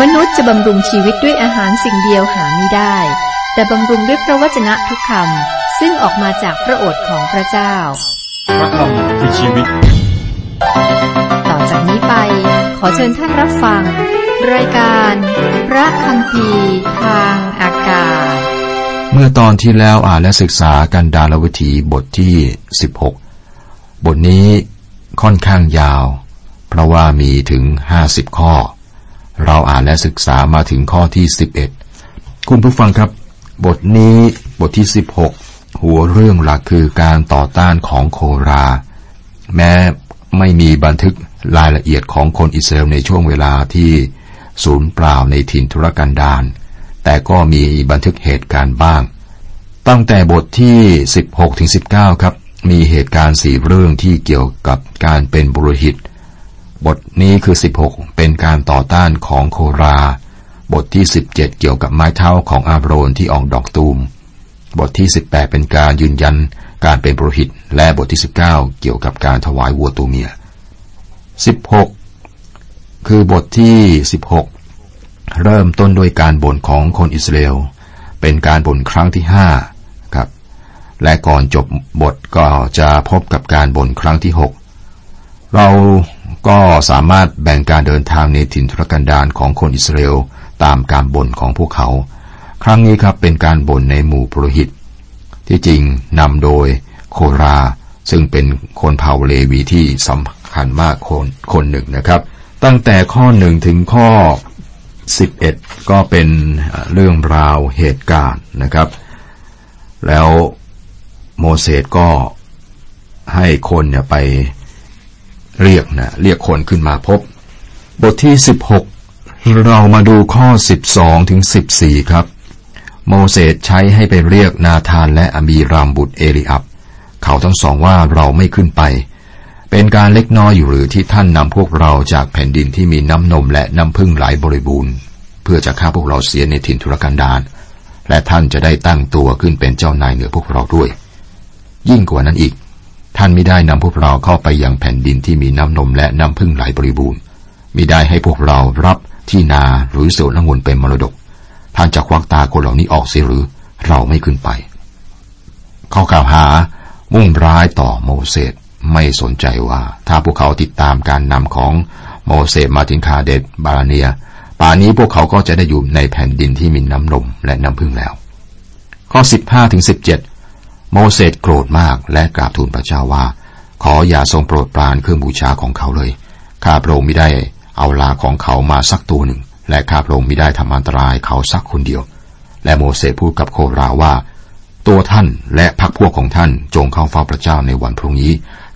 มนุษย์จะบำรุงชีวิตด้วยอาหารสิ่งเดียวหาไม่ได้ แต่บำรุงด้วยพระวจนะทุกคำซึ่งออกมาจากพระโอษฐ์ของพระเจ้า พระคำคือชีวิต ต่อจากนี้ไป ขอเชิญท่านรับฟัง รายการ พระคำพีทางอากาศ เมื่อตอนที่แล้วอ่านและศึกษากันดารวิถีบทที่ 16 บทนี้ค่อนข้างยาว เพราะว่ามีถึง 50 ข้อ เราอ่านและศึกษามาถึงข้อที่ 11 คุณผู้ฟังครับ บทนี้บทที่ 16 หัวเรื่องหลักคือการต่อต้านของโครา แม้ไม่มีบันทึกรายละเอียดของคนอิสราเอลในช่วงเวลาที่ศูนย์เปล่าในถิ่นทุรกันดารแต่ก็มีบันทึกเหตุการณ์บ้าง ตั้งแต่บทที่ 16ถึง19 ครับ มีเหตุการณ์สี่เรื่องที่เกี่ยวกับการเป็นบุรุหิต บทนี้คือ 16 เป็นการต่อต้านของโครา บทที่ 17 เกี่ยวกับไม้เท้าของอาโรนที่ออกดอกตูม บทที่ 18 เป็นการยืนยันการเป็นบุรุหิต และบทที่ 19 เกี่ยวกับการถวายวัวตัวเมีย 16 คือบทที่ 16 เริ่มต้นด้วยการบ่นของคนอิสราเอล เป็นการบ่นครั้งที่ห้าครับ และก่อนจบบทก็จะพบกับการบ่นครั้งที่หกเรา ก็สามารถแบ่งการเดินทางในถิ่นทุรกันดารของคนอิสราเอลตามการบ่นของพวกเขา ครั้งนี้ครับเป็นการบ่นในหมู่ปุโรหิต ที่จริงนำโดยโครา ซึ่งเป็นคนเผ่าเลวีที่สำคัญมากคนคนหนึ่งนะครับ ตั้งแต่ข้อหนึ่งถึงข้อ 11 ก็เป็นเรื่องราวเหตุการณ์นะครับ แล้วโมเสสก็ให้คนเนี่ยไป เรียกนะเรียกคนขึ้นมาพบบทที่ 16 เรามาดูข้อ 12 ถึง 14 ครับ โมเสสใช้ให้ไปเรียกนาธานและอบีรามบุตรเอลิอับ เขาทั้งสองว่าเราไม่ขึ้นไป เป็นการเล็กน้อยอยู่หรือที่ท่านนำพวกเราจากแผ่นดินที่มีน้ำนมและน้ำพึ่งไหลบริบูรณ์ เพื่อจะฆ่าพวกเราเสียในถิ่นทุรกันดารและท่านจะได้ตั้งตัวขึ้นเป็นเจ้านายเหนือพวกเราด้วย ยิ่งกว่านั้นอีก ท่านไม่ได้นำพวกเราเข้าไปยังแผ่นดินที่มีน้ำนมและน้ำพึ่งไหลบริบูรณ์มิได้ให้พวกเรารับที่นาหรือสวนองุ่นเป็นมรดก ท่านจะควักตาคนเหล่านี้ออกเสียหรือเราไม่ขึ้นไป ข้อกล่าวหา มุ่งร้ายต่อโมเสสไม่สนใจว่า ถ้าพวกเขาติดตามการนำของโมเสสมาถึงคาเดตบาราเนีย ป่านนี้พวกเขาก็จะได้อยู่ในแผ่นดินที่มีน้ำนมและน้ำพึ่งแล้ว ข้อ 15ถึง17 โมเสสโกรธมากและกราบทูลพระเจ้าว่า ขออย่าทรงโปรดปรานเครื่องบูชาของเขาเลย ข้าพระองค์ไม่ได้เอาลาของเขามาสักตัวหนึ่ง และข้าพระองค์ไม่ได้ทำอันตรายเขาสักคนเดียว และโมเสสพูดกับโคราว่า ตัวท่านและพรรคพวกของท่านจงเข้าเฝ้าพระเจ้าในวันพรุ่งนี้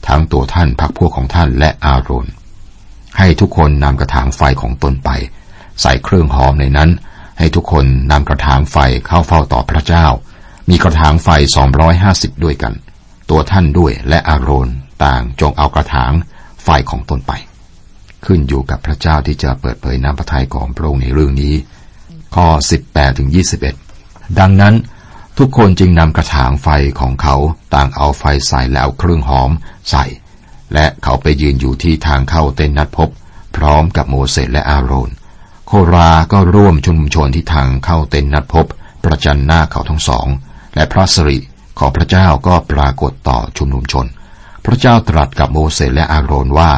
ทั้งตัวท่านพรรคพวกของท่านและอาโรนให้ทุกคนนำกระถางไฟของตนไป ใส่เครื่องหอมในนั้น ให้ทุกคนนำกระถางไฟเข้าเฝ้าต่อพระเจ้า มีกระถางไฟสองร้อยห้าสิบด้วยกัน ตัวท่านด้วยและอาโรนต่างจงเอากระถางไฟของตนไป ขึ้นอยู่กับพระเจ้าที่จะเปิดเผยน้ำพระทัยของพระองค์ในเรื่องนี้ ข้อ 18ถึง21 ดังนั้นทุกคนจึงนำกระถางไฟของเขาต่างเอาไฟใส่แล้วเครื่องหอมใส่ และเขาไปยืนอยู่ที่ทางเข้าเต้นนัดพบ พร้อมกับโมเสสและอาโรน โคราก็ร่วมชุมชนที่ทางเข้าเต็นนัดพบ ประจันหน้าเขาทั้งสอง และพระสิริของพระเจ้าก็ปรากฏต่อชุมนุมชน พระเจ้าตรัสกับโมเสสและอาโรนว่า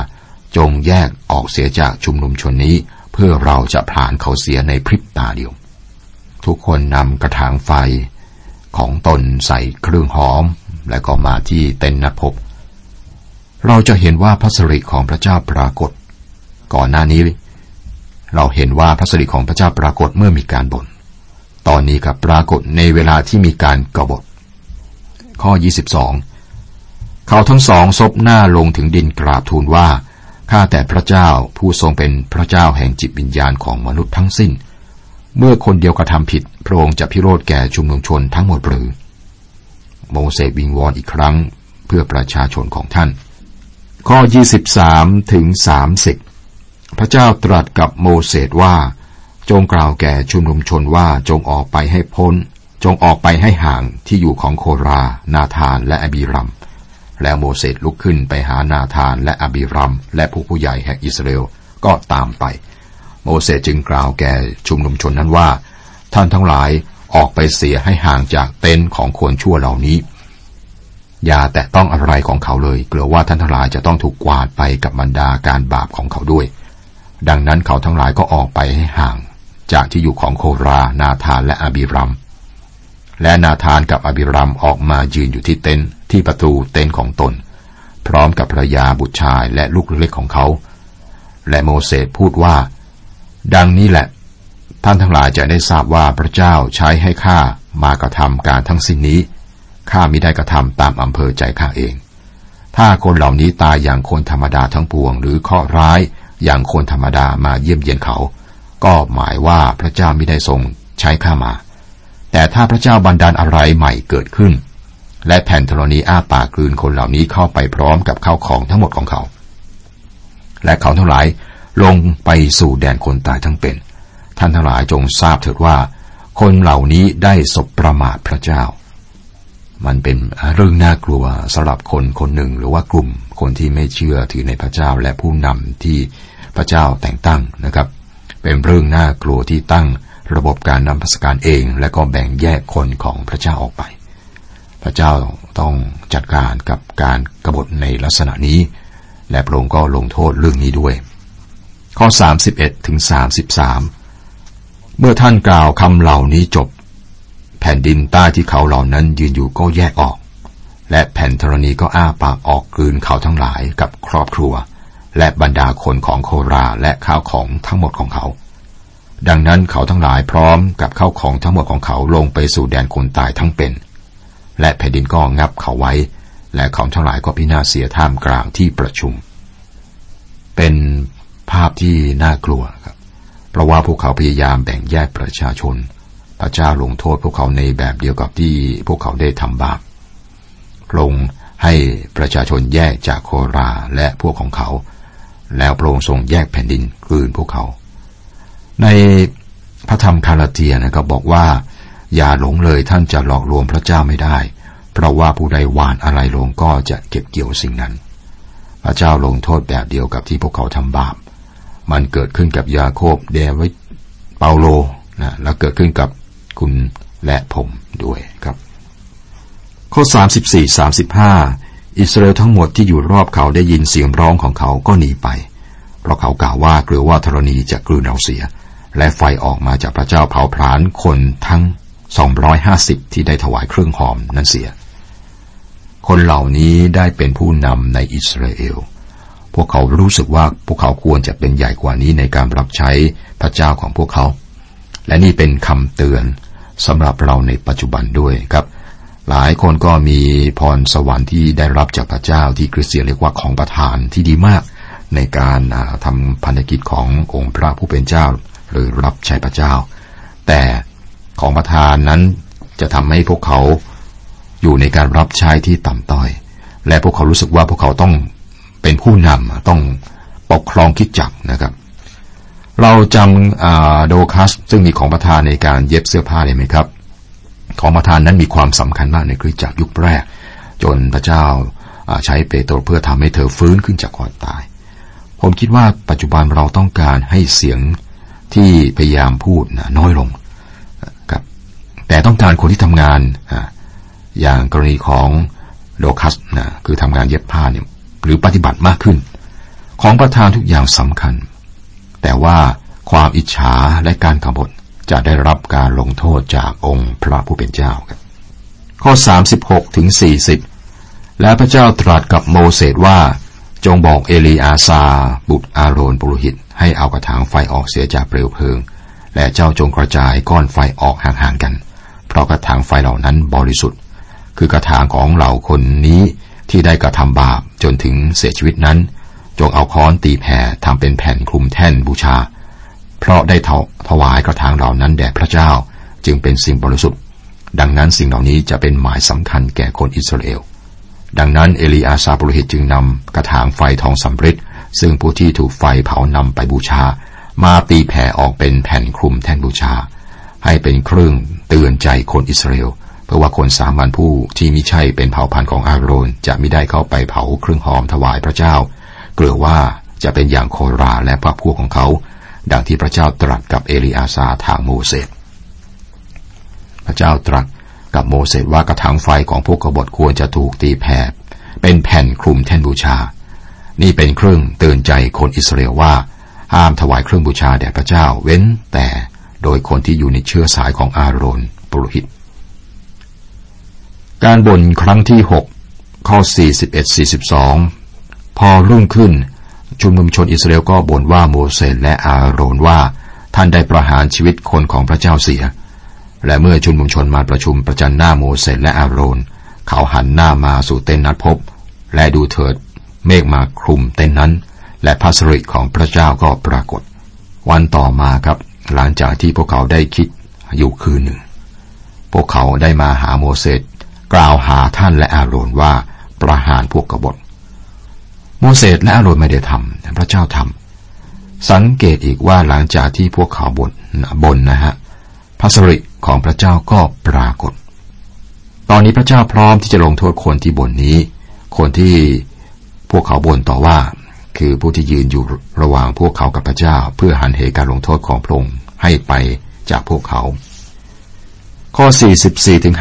จงแยกออกเสียจากชุมนุมชนนี้ เพื่อเราจะผ่านเขาเสียในพริบตาเดียว ทุกคนนำกระถางไฟของตนใส่เครื่องหอม และก็มาที่เต็นนัดพบ เราจะเห็นว่าพระสิริของพระเจ้าปรากฏ ก่อนหน้านี้ เราเห็นว่าพระสิริของพระเจ้าปรากฏเมื่อมีการบน่น ตอนนี้กับปรากฏในเวลาที่มีการกบฏ ข้อ 22 เขาทั้งสองซบหน้าลงถึงดินกราบทูลว่า ข้าแต่พระเจ้าผู้ทรงเป็นพระเจ้าแห่งจิตวิญญาณของมนุษย์ทั้งสิ้น เมื่อคนเดียวกระทำผิด พระองค์จะพิโรธแก่ชุมนุมชนทั้งหมดหรือ โมเสสวิงวอนอีกครั้งเพื่อประชาชนของท่าน ข้อ 23 ถึง 30 พระเจ้าตรัสกับโมเสสว่า จงกล่าวแก่ชุมนุมชนว่าจงออกไปให้พ้น จงออกไปให้ห่างที่อยู่ของโครา นาธานและอบีรัม แล้วโมเสสลุกขึ้นไปหานาธานและอบีรัม และผู้ผู้ใหญ่แห่งอิสราเอลก็ตามไป โมเสสจึงกล่าวแก่ชุมนุมชนนั้นว่า ท่านทั้งหลายออกไปเสียให้ห่างจากเต็นท์ของคนชั่วเหล่านี้ อย่าแตะต้องอะไรของเขาเลย กลัวว่าท่านทั้งหลายจะต้องถูกกวาดไปกับบรรดาการบาปของเขาด้วย ดังนั้นเขาทั้งหลายก็ออกไปให้ห่าง จากที่อยู่ของโครานาธานและอบิรัม และนาธานกับอบิรัมออกมายืนอยู่ที่เต็นท์ที่ประตูเต็นท์ของตน พร้อมกับภรรยาบุตรชายและลูกเล็กของเขา และโมเสสพูดว่า ดังนี้แหละ ท่านทั้งหลายจะได้ทราบว่าพระเจ้าใช้ให้ข้ามากระทำการทั้งสิ้นนี้ข้ามิได้กระทำตามอำเภอใจข้าเอง ถ้าคนเหล่านี้ตายอย่างคนธรรมดาทั้งปวง หรือข้อร้ายอย่างคนธรรมดามาเยี่ยมเยียนเขา ก็หมายว่าพระเจ้าไม่ได้ทรงใช้ข้ามา แต่ถ้าพระเจ้าบันดาลอะไรใหม่เกิดขึ้น และแผ่นธรณีอ้าปากกลืนคนเหล่านี้เข้าไปพร้อมกับข้าวของทั้งหมดของเขา และเขาทั้งหลายลงไปสู่แดนคนตายทั้งเป็น ท่านทั้งหลายจงทราบเถิดว่า คนเหล่านี้ได้สบประมาทพระเจ้า มันเป็นเรื่องน่ากลัวสำหรับคนคนหนึ่งหรือว่ากลุ่มคนที่ไม่เชื่อถือในพระเจ้าและผู้นำที่พระเจ้าแต่งตั้งนะครับ เป็นเรื่องน่ากลัวที่ตั้งระบบการนำพัสการเอง และก็แบ่งแยกคนของพระเจ้าออกไป พระเจ้าต้องจัดการกับการกรบฏในลักษณะนี้ และพระองค์ก็ลงโทษเรื่องนี้ด้วย ข้อ 31ถึง33 เมื่อท่านกล่าวคำเหล่านี้จบ แผ่นดินใต้ที่เขาเหล่านั้นยืนอยู่ก็แยกออก และแผ่นธรณีก็อ้าปากออกกลืนเขาทั้งหลายกับครอบครัว และบรรดาคนของโคราและข้าวของทั้งหมดของเขา ดังนั้นเขาทั้งหลายพร้อมกับข้าวของทั้งหมดของเขาลงไปสู่แดนคนตายทั้งเป็น และแผ่นดินก็งับเขาไว้ และเขาทั้งหลายก็พินาศเสียท่ามกลางที่ประชุม เป็นภาพที่น่ากลัวครับ เพราะว่าพวกเขาพยายามแบ่งแยกประชาชน พระเจ้าลงโทษพวกเขาในแบบเดียวกับที่พวกเขาได้ทำบาปพระองให้ประชาชนแยกจากโคราและพวกของเขา แล้วพระองค์ทรงแยกแผ่นดินกลืนพวกเขา ในพระธรรมคาราเทียนะครับบอกว่า อย่าหลงเลยท่านจะหลอกลวงพระเจ้าไม่ได้ เพราะว่าผู้ใดหวานอะไรลงก็จะเก็บเกี่ยวสิ่งนั้น พระเจ้าลงโทษแบบเดียวกับที่พวกเขาทำบาป มันเกิดขึ้นกับยาโคบเดวิดเปาโลนะแล้วเกิดขึ้นกับคุณและผมด้วยครับ ข้อ 34 35 อิสราเอลทั้งหมดที่อยู่รอบเขาได้ยินเสียงร้องของเขาก็หนีไป เพราะเขากล่าวว่ากลัวว่าธรณีจะกลืนเราเสีย และไฟออกมาจากพระเจ้าเผาผลาญคนทั้ง 250 ที่ได้ถวายเครื่องหอมนั้นเสีย คนเหล่านี้ได้เป็นผู้นำในอิสราเอล พวกเขารู้สึกว่าพวกเขาควรจะเป็นใหญ่กว่านี้ในการรับใช้พระเจ้าของพวกเขา และนี่เป็นคำเตือนสำหรับเราในปัจจุบันด้วยครับ หลายคนก็มีพรสวรรค์ที่ได้รับจากพระเจ้าที่คริสเตียนเรียกว่าของประทานที่ดีมาก ในการทำพันธกิจขององค์พระผู้เป็นเจ้า หรือรับใช้พระเจ้า แต่ของประทานนั้นจะทำให้พวกเขาอยู่ในการรับใช้ที่ต่ำต้อย และพวกเขารู้สึกว่าพวกเขาต้องเป็นผู้นำต้องปกครองคิดจักนะครับ เราจำโดคัสซึ่งมีของประทานในการเย็บเสื้อผ้าได้ไหมครับ ของประทานนั้นมีความสำคัญมากในคริสตจักรยุคแรก จนพระเจ้าใช้เปโตรเพื่อทำให้เธอฟื้นขึ้นจากความตาย ผมคิดว่าปัจจุบันเราต้องการให้เสียงที่พยายามพูดนะน้อยลงครับแต่ต้องการคนที่ทำงานอย่างกรณีของโดคัสนะคือทำงานเย็บผ้าเนี่ยหรือปฏิบัติมากขึ้น ของประธานทุกอย่างสำคัญ แต่ว่าความอิจฉาและการกบฏ จะได้รับการลงโทษจากองค์พระผู้เป็นเจ้าครับข้อ 36ถึง40 และพระเจ้าตรัสกับโมเสสว่า จงบอกเอลีอาซา บุตรอาโรนปุโรหิต ให้เอากระถางไฟออกเสียจากเปลวเพลิง และเจ้าจงกระจายก้อนไฟออกห่างๆกัน เพราะกระถางไฟเหล่านั้นบริสุทธิ์ คือกระถางของเหล่าคนนี้ที่ได้กระทำบาปจนถึงเสียชีวิตนั้น จงเอาค้อนตีแผ่ทำเป็นแผ่นคลุมแท่นบูชา เพราะได้ถวายกระถางเหล่านั้นแด่พระเจ้าจึงเป็นสิ่งบริสุทธิ์ ดังนั้นสิ่งเหล่านี้จะเป็นหมายสำคัญแก่คนอิสราเอล ดังนั้นเอลีอาซาบุรหิตจึงนำกระถางไฟทองสำริดซึ่งผู้ที่ถูกไฟเผานำไปบูชา มาตีแผ่ออกเป็นแผ่นคลุมแท่นบูชา ให้เป็นเครื่องเตือนใจคนอิสราเอลเพราะว่าคนสามัญผู้ที่มิใช่เป็นเผ่าพันธุ์ของอาโรนจะไม่ได้เข้าไปเผาเครื่องหอมถวายพระเจ้า เกลือว่าจะเป็นอย่างโคราและพวกพวกของเขา ดังที่พระเจ้าตรัสกับเอลีอาซาทางโมเสส พระเจ้าตรัสกับโมเสสว่ากระถางไฟของพวกกบฏควรจะถูกตีแผ่เป็นแผ่นคลุมแท่นบูชา นี่เป็นเครื่องเตือนใจคนอิสราเอลว่า ห้ามถวายเครื่องบูชาแด่พระเจ้าเว้นแต่โดยคนที่อยู่ในเชื้อสายของอาโรนปุโรหิต การบ่นครั้งที่หกข้อ 41-42 พอรุ่งขึ้น ชุมนุมชนอิสราเอลก็บ่นว่าโมเสสและอาโรนว่า ท่านได้ประหารชีวิตคนของพระเจ้าเสีย และเมื่อชุมนุมชนมาประชุมประจันหน้าโมเสสและอาโรน เขาหันหน้ามาสู่เต็นนัดพบ และดูเถิด เมฆมาคลุมเต็นนั้น และพระสริของพระเจ้าก็ปรากฏ วันต่อมาครับ หลังจากที่พวกเขาได้คิดอยู่คืนหนึ่ง พวกเขาได้มาหาโมเสสกล่าวหาท่านและอาโรนว่าประหารพวกกบฏ โมเสสและอาโรนไม่ได้ทำพระเจ้าทำสังเกตอีกว่าหลังจากที่พวกเขาบนบนนะฮะพระสริของพระเจ้าก็ปรากฏ ตอนนี้พระเจ้าพร้อมที่จะลงโทษคนที่บนนี้ คนที่พวกเขาบนต่อว่า คือผู้ที่ยืนอยู่ระหว่างพวกเขากับพระเจ้า เพื่อหันเหการลงโทษของพระองค์ให้ไปจากพวกเขา ข้อ 44ถึง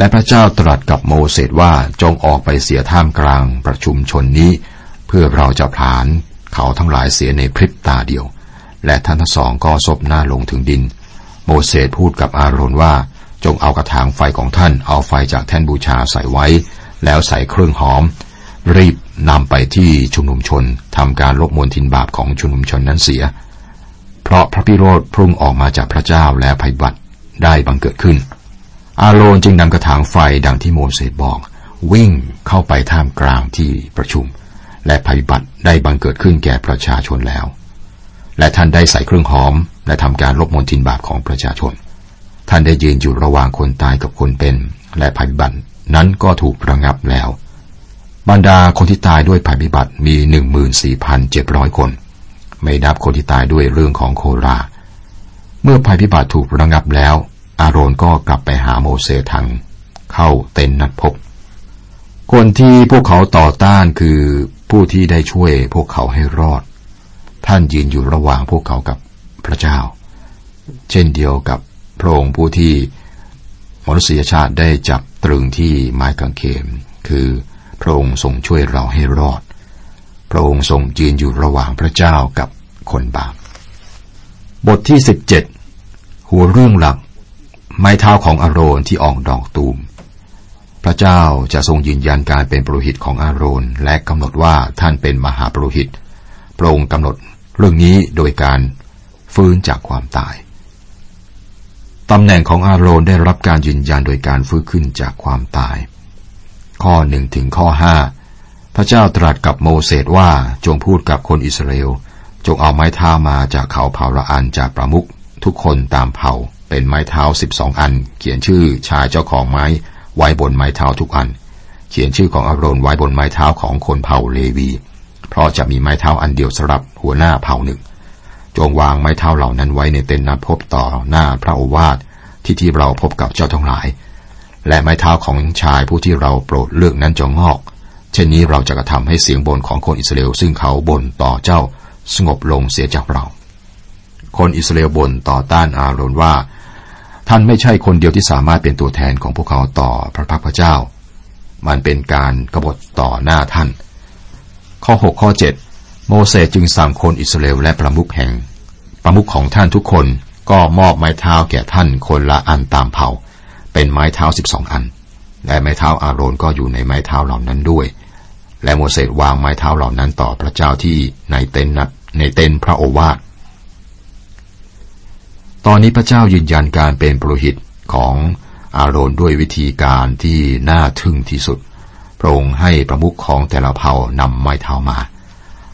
และพระเจ้าตรัสกับโมเสสว่าจงออกไปเสียท่ามกลางประชุมชนนี้ เพื่อเราจะผลานเขาทั้งหลายเสียในพริบตาเดียว และท่านทั้งสองก็ซบหน้าลงถึงดิน โมเสสพูดกับอาโรนว่า จงเอากระถางไฟของท่านเอาไฟจากแท่นบูชาใส่ไว้ แล้วใส่เครื่องหอม รีบนำไปที่ชุมนุมชนทำการลบมวลทินบาปของชุมนุมชนนั้นเสีย เพราะพระพิโรธพุ่งออกมาจากพระเจ้าและภัยบัตรได้บังเกิดขึ้น อาโรนจึงนำกระถางไฟดังที่โมเสสบอก วิ่งเข้าไปท่ามกลางที่ประชุม และภัยบัตรได้บังเกิดขึ้นแก่ประชาชนแล้ว และท่านได้ใส่เครื่องหอม และทำการลบมลทินบาปของประชาชน ท่านได้ยืนอยู่ระหว่างคนตายกับคนเป็น และภัยบัตรนั้นก็ถูกระงับแล้ว บรรดาคนที่ตายด้วยภัยพิบัติมีหนึ่งมืนสี่พันเจ็ดร้อยคน ไม่นับคนที่ตายด้วยเรื่องของโคราเมื่อภัยพิบัติถูกระงับแล้ว อาโรนก็กลับไปหาโมเสสทางเข้าเต็นนัดพบ คนที่พวกเขาต่อต้านคือผู้ที่ได้ช่วยพวกเขาให้รอด ท่านยืนอยู่ระหว่างพวกเขากับพระเจ้า เช่นเดียวกับพระองค์ผู้ที่มนุษยชาติได้จับตรึงที่ไม้กางเขนคือพระองค์ทรงช่วยเราให้รอด พระองค์ทรงยืนอยู่ระหว่างพระเจ้ากับคนบาป บทที่สิบเจ็ดหัวเรื่องหลัก ไม้เท้าของอาโรนที่ออกดอกตูม พระเจ้าจะทรงยืนยันการเป็นปรหิตของอาโรนและกำหนดว่าท่านเป็นมหาปรหิตพระองค์กำหนดเรื่องนี้โดยการฟื้นจากความตายตำแหน่งของอาโรนได้รับการยืนยันโดยการฟื้นขึ้นจากความตาย ข้อหนึ่งถึงข้อห้าพระเจ้าตรัสกับโมเสสว่าจงพูดกับคนอิสราเอล จงเอาไม้เท้ามาจากเขาเผ่าละอันจากประมุขทุกคนตามเผ่า เป็นไม้เท้าสิบสองอัน เขียนชื่อชายเจ้าของไม้ไว้บนไม้เท้าทุกอัน เขียนชื่อของอาโรนไว้บนไม้เท้าของคนเผ่าเลวี เพราะจะมีไม้เท้าอันเดียวสำหรับหัวหน้าเผ่าหนึ่ง จงวางไม้เท้าเหล่านั้นไว้ในเต็นท์นัดพบต่อหน้าพระโอวาทที่ที่เราพบกับเจ้าทั้งหลาย และไม้เท้าของชายผู้ที่เราโปรดเลือกนั้นจงงอก เช่นนี้เราจะกระทำให้เสียงบ่นของคนอิสราเอลซึ่งเขาบ่นต่อเจ้าสงบลงเสียจากเรา คนอิสราเอลบ่นต่อต้านอาโรนว่า ท่านไม่ใช่คนเดียวที่สามารถเป็นตัวแทนของพวกเขาต่อพระพักพระเจ้า มันเป็นการกบฏต่อหน้าท่าน ข้อ 6 ข้อ 7 โมเสสจึงสั่งคนอิสราเอลและประมุขแห่ง ประมุขของท่านทุกคนก็มอบไม้เท้าแก่ท่านคนละอันตามเผ่า เป็นไม้เท้าสิบสองอัน และไม้เท้าอาโรนก็อยู่ในไม้เท้าเหล่านั้นด้วย และโมเสสวางไม้เท้าเหล่านั้นต่อพระเจ้าที่ในเต็นนัดในเต็นพระโอวาท ตอนนี้พระเจ้ายืนยันการเป็นปรหิตของอาโรนด้วยวิธีการที่น่าทึ่งที่สุด พระองค์ให้ประมุขของแต่ละเผ่านำไม้เท้ามา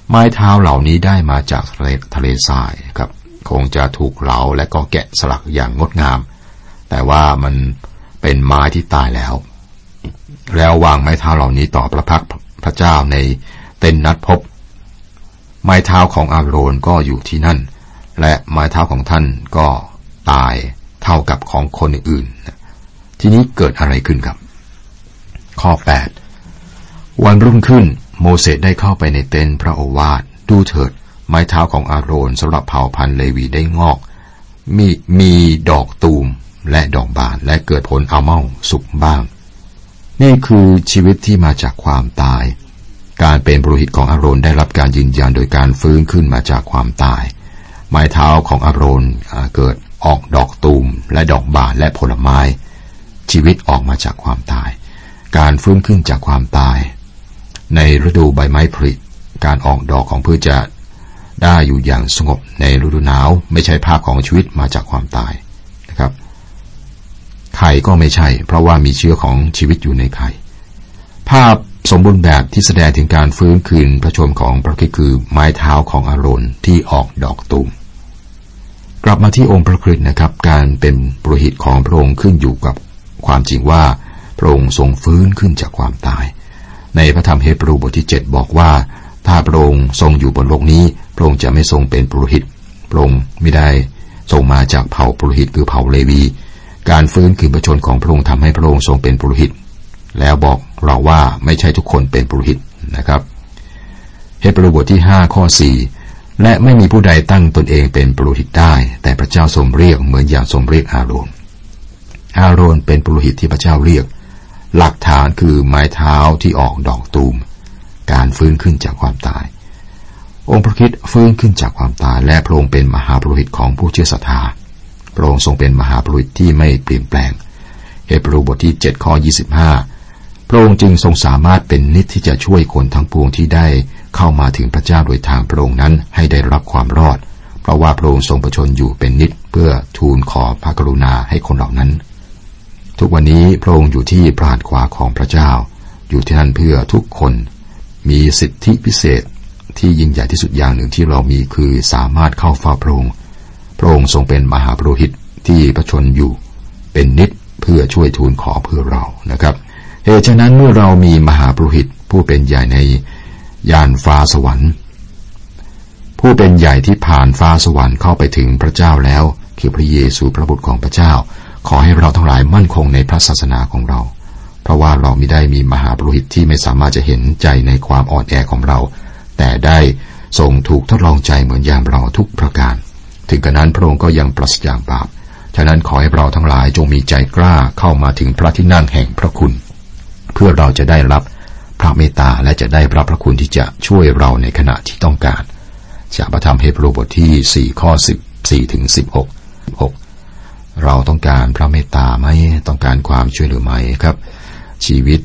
ไม้เท้าเหล่านี้ได้มาจากทะเลทรายครับ คงจะถูกเหลาและก็แกะสลักอย่างงดงาม แต่ว่ามันเป็นไม้ที่ตายแล้ว แล้ววางไม้เท้าเหล่านี้ต่อพระพักพระเจ้าในเต็นนัดพบ ไม้เท้าของอาโรนก็อยู่ที่นั่น และไม้เท้าของท่านก็ตายเท่ากับของคนอื่น ทีนี้เกิดอะไรขึ้นครับ ข้อ 8 วันรุ่งขึ้นโมเสสได้เข้าไปในเต็นท์พระโอวาทดูเถิด ไม้เท้าของอาโรนสำหรับเผ่าพันธุ์เลวีได้งอก มีมีดอกตูมและดอกบานและเกิดผลอัลเมาสุกบ้าง นี่คือชีวิตที่มาจากความตาย การเป็นบริหิตของอาโรนได้รับการยืนยันโดยการฟื้นขึ้นมาจากความตาย ไม้เท้าของอาโรนเกิดออกดอกตูมและดอกบานและผลไม้ ชีวิตออกมาจากความตาย การฟื้นขึ้นจากความตาย ในฤดูใบไม้ผลิการออกดอกของพืชจะได้อยู่อย่างสงบในฤดูหนาวไม่ใช่ภาพของชีวิตมาจากความตายนะครับไข่ก็ไม่ใช่ เพราะว่ามีเชื้อของชีวิตอยู่ในไข่ภาพสมบูรณ์แบบที่แสดงถึงการฟื้นคืนพระชมของพระคิดคือไม้เท้าของอารอนที่ออกดอกตุ่ม กลับมาที่องค์พระคริสต์นะครับ การเป็นปรหิตของพระองค์ขึ้นอยู่กับความจริงว่าพระองค์ทรงฟื้นขึ้นจากความตาย ในพระธรรมเฮบรูบทที่ 7 บอกว่า ถ้าพระองค์ทรงอยู่บนโลกนี้ พระองค์จะไม่ทรงเป็นปรหิตพระองค์ไม่ได้ทรงมาจากเผ่าปรหิตคือเผ่าเลวี การฟื้นคืนประชนของพระองค์ทำให้พระองค์ทรงเป็นปรหิตแล้วบอกเราว่าไม่ใช่ทุกคนเป็นปรหิตนะครับ เฮบรูบทที่ 5 ข้อ 4 และไม่มีผู้ใดตั้งตนเองเป็นปรหิตได้ แต่พระเจ้าทรงเรียกเหมือนอย่างทรงเรียกอาโรน อาโรนเป็นปรหิตที่พระเจ้าเรียก หลักฐานคือไม้เท้าที่ออกดอกตูม การฟื้นขึ้นจากความตาย องค์พระคิดฟื้นขึ้นจากความตายและพระองค์เป็นมหาปรหิตของผู้เชื่อศรัทธา พระองค์ทรงเป็นมหาปรหิตที่ไม่เปลี่ยนแปลง เฮบรูบทที่7ข้อ25 พระองค์จึงทรงสามารถเป็นนิดที่จะช่วยคนทั้งปวงที่ได้ เข้ามาถึงพระเจ้าโดยทางพระองค์นั้นให้ได้รับความรอด เพราะว่าพระองค์ทรงประชนอยู่เป็นนิดเพื่อทูลขอพระกรุณาให้คนเหล่านั้น ทุกวันนี้พระองค์อยู่ที่พระหัตถ์ขวาของพระเจ้า อยู่ที่นั่นเพื่อทุกคน มีสิทธิพิเศษที่ยิ่งใหญ่ที่สุดอย่างหนึ่งที่เรามีคือสามารถเข้าเฝ้าพระองค์ พระองค์ทรงเป็นมหาปรหิตที่ประชนอยู่ เป็นนิดเพื่อช่วยทูลขอเพื่อเรานะครับเหตุฉะนั้นเมื่อเรามีมหาปรหิตผู้เป็นใหญ่ใน ยานฟ้าสวรรค์ ผู้เป็นใหญ่ที่ผ่านฟ้าสวรรค์เข้าไปถึงพระเจ้าแล้ว คือพระเยซูพระบุตรของพระเจ้า ขอให้เราทั้งหลายมั่นคงในพระศาสนาของเรา เพราะว่าเราไม่ได้มีมหาปรหิตที่ไม่สามารถจะเห็นใจในความอ่อนแอของเรา แต่ได้ทรงถูกทดลองใจเหมือนอย่างเราทุกประการ ถึงกระนั้นพระองค์ก็ยังปราศจากบาปฉะนั้นขอให้เราทั้งหลายจงมีใจกล้าเข้ามาถึงพระที่นั่งแห่งพระคุณ เพื่อเราจะได้รับ พระเมตตาและจะได้รับพระคุณที่จะช่วยเราในขณะที่ต้องการ จากพระธรรมเฮบรูบทที่ 4 ข้อ 14 ถึง 16 6 เราต้องการพระเมตตาไหมต้องการความช่วยเหลือไหมครับ ชีวิต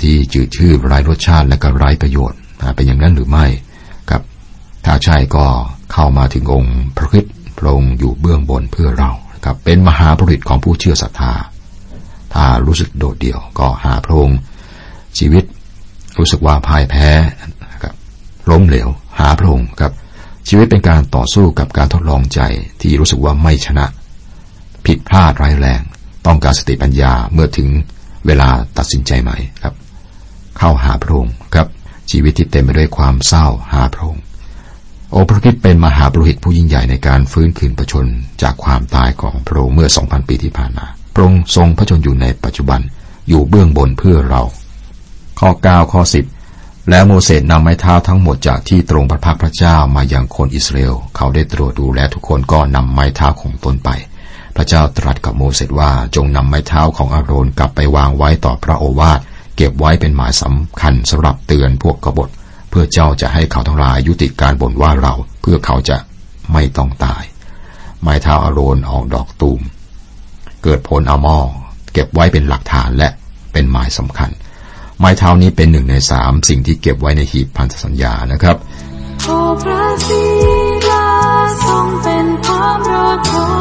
ที่จืดชืดไร้รสชาติและก็ไร้ประโยชน์เป็นอย่างนั้นหรือไม่ครับ ถ้าใช่ก็เข้ามาถึงองค์พระคิดพระองค์อยู่เบื้องบนเพื่อเราครับเป็นมหาผลิตของผู้เชื่อศรัทธา ถ้ารู้สึกโดดเดี่ยวก็หาพระองค์ชีวิต รู้สึกว่าพ่ายแพ้ครับล้มเหลว หาพระองค์ครับ ชีวิตเป็นการต่อสู้กับการทดลองใจที่รู้สึกว่าไม่ชนะ ผิดพลาดร้ายแรง ต้องการสติปัญญาเมื่อถึงเวลาตัดสินใจใหม่ครับ เข้าหาพระองค์ครับ ชีวิตที่เต็มไปด้วยความเศร้าหาพระองค์โอพระคิดเป็นมหาปรหิตผู้ยิ่งใหญ่ในการฟื้นคืนประชนจากความตายของพระองค์เมื่อสองพันปีที่ผ่านมาพระองค์ทรงพระชนอยู่ในปัจจุบันอยู่เบื้องบนเพื่อเรา ข้อ 9 ข้อ 10 แล้วโมเสสนำไม้เท้าทั้งหมดจากที่ตรงพระพักพระเจ้ามายังคนอิสราเอลเขาได้ตรวจดูและทุกคนก็นำไม้เท้าของตนไป พระเจ้าตรัสกับโมเสสว่าจงนำไม้เท้าของอาโรนกลับไปวางไว้ต่อพระโอวาทเก็บไว้เป็นหมายสำคัญสำหรับเตือนพวกกบฏ เพื่อเจ้าจะให้เขาทั้งหลายยุติการบ่นว่าเราเพื่อเขาจะไม่ต้องตาย ไม้เท้าอารอนออกดอกตูม เกิดผลอามอเก็บไว้เป็นหลักฐานและเป็นหมายสำคัญ ไม้เท้านี้เป็นหนึ่งในสามสิ่งที่เก็บไว้ในหีบพันธสัญญานะครับโอพระศรีาทรงเป็นความรอดของ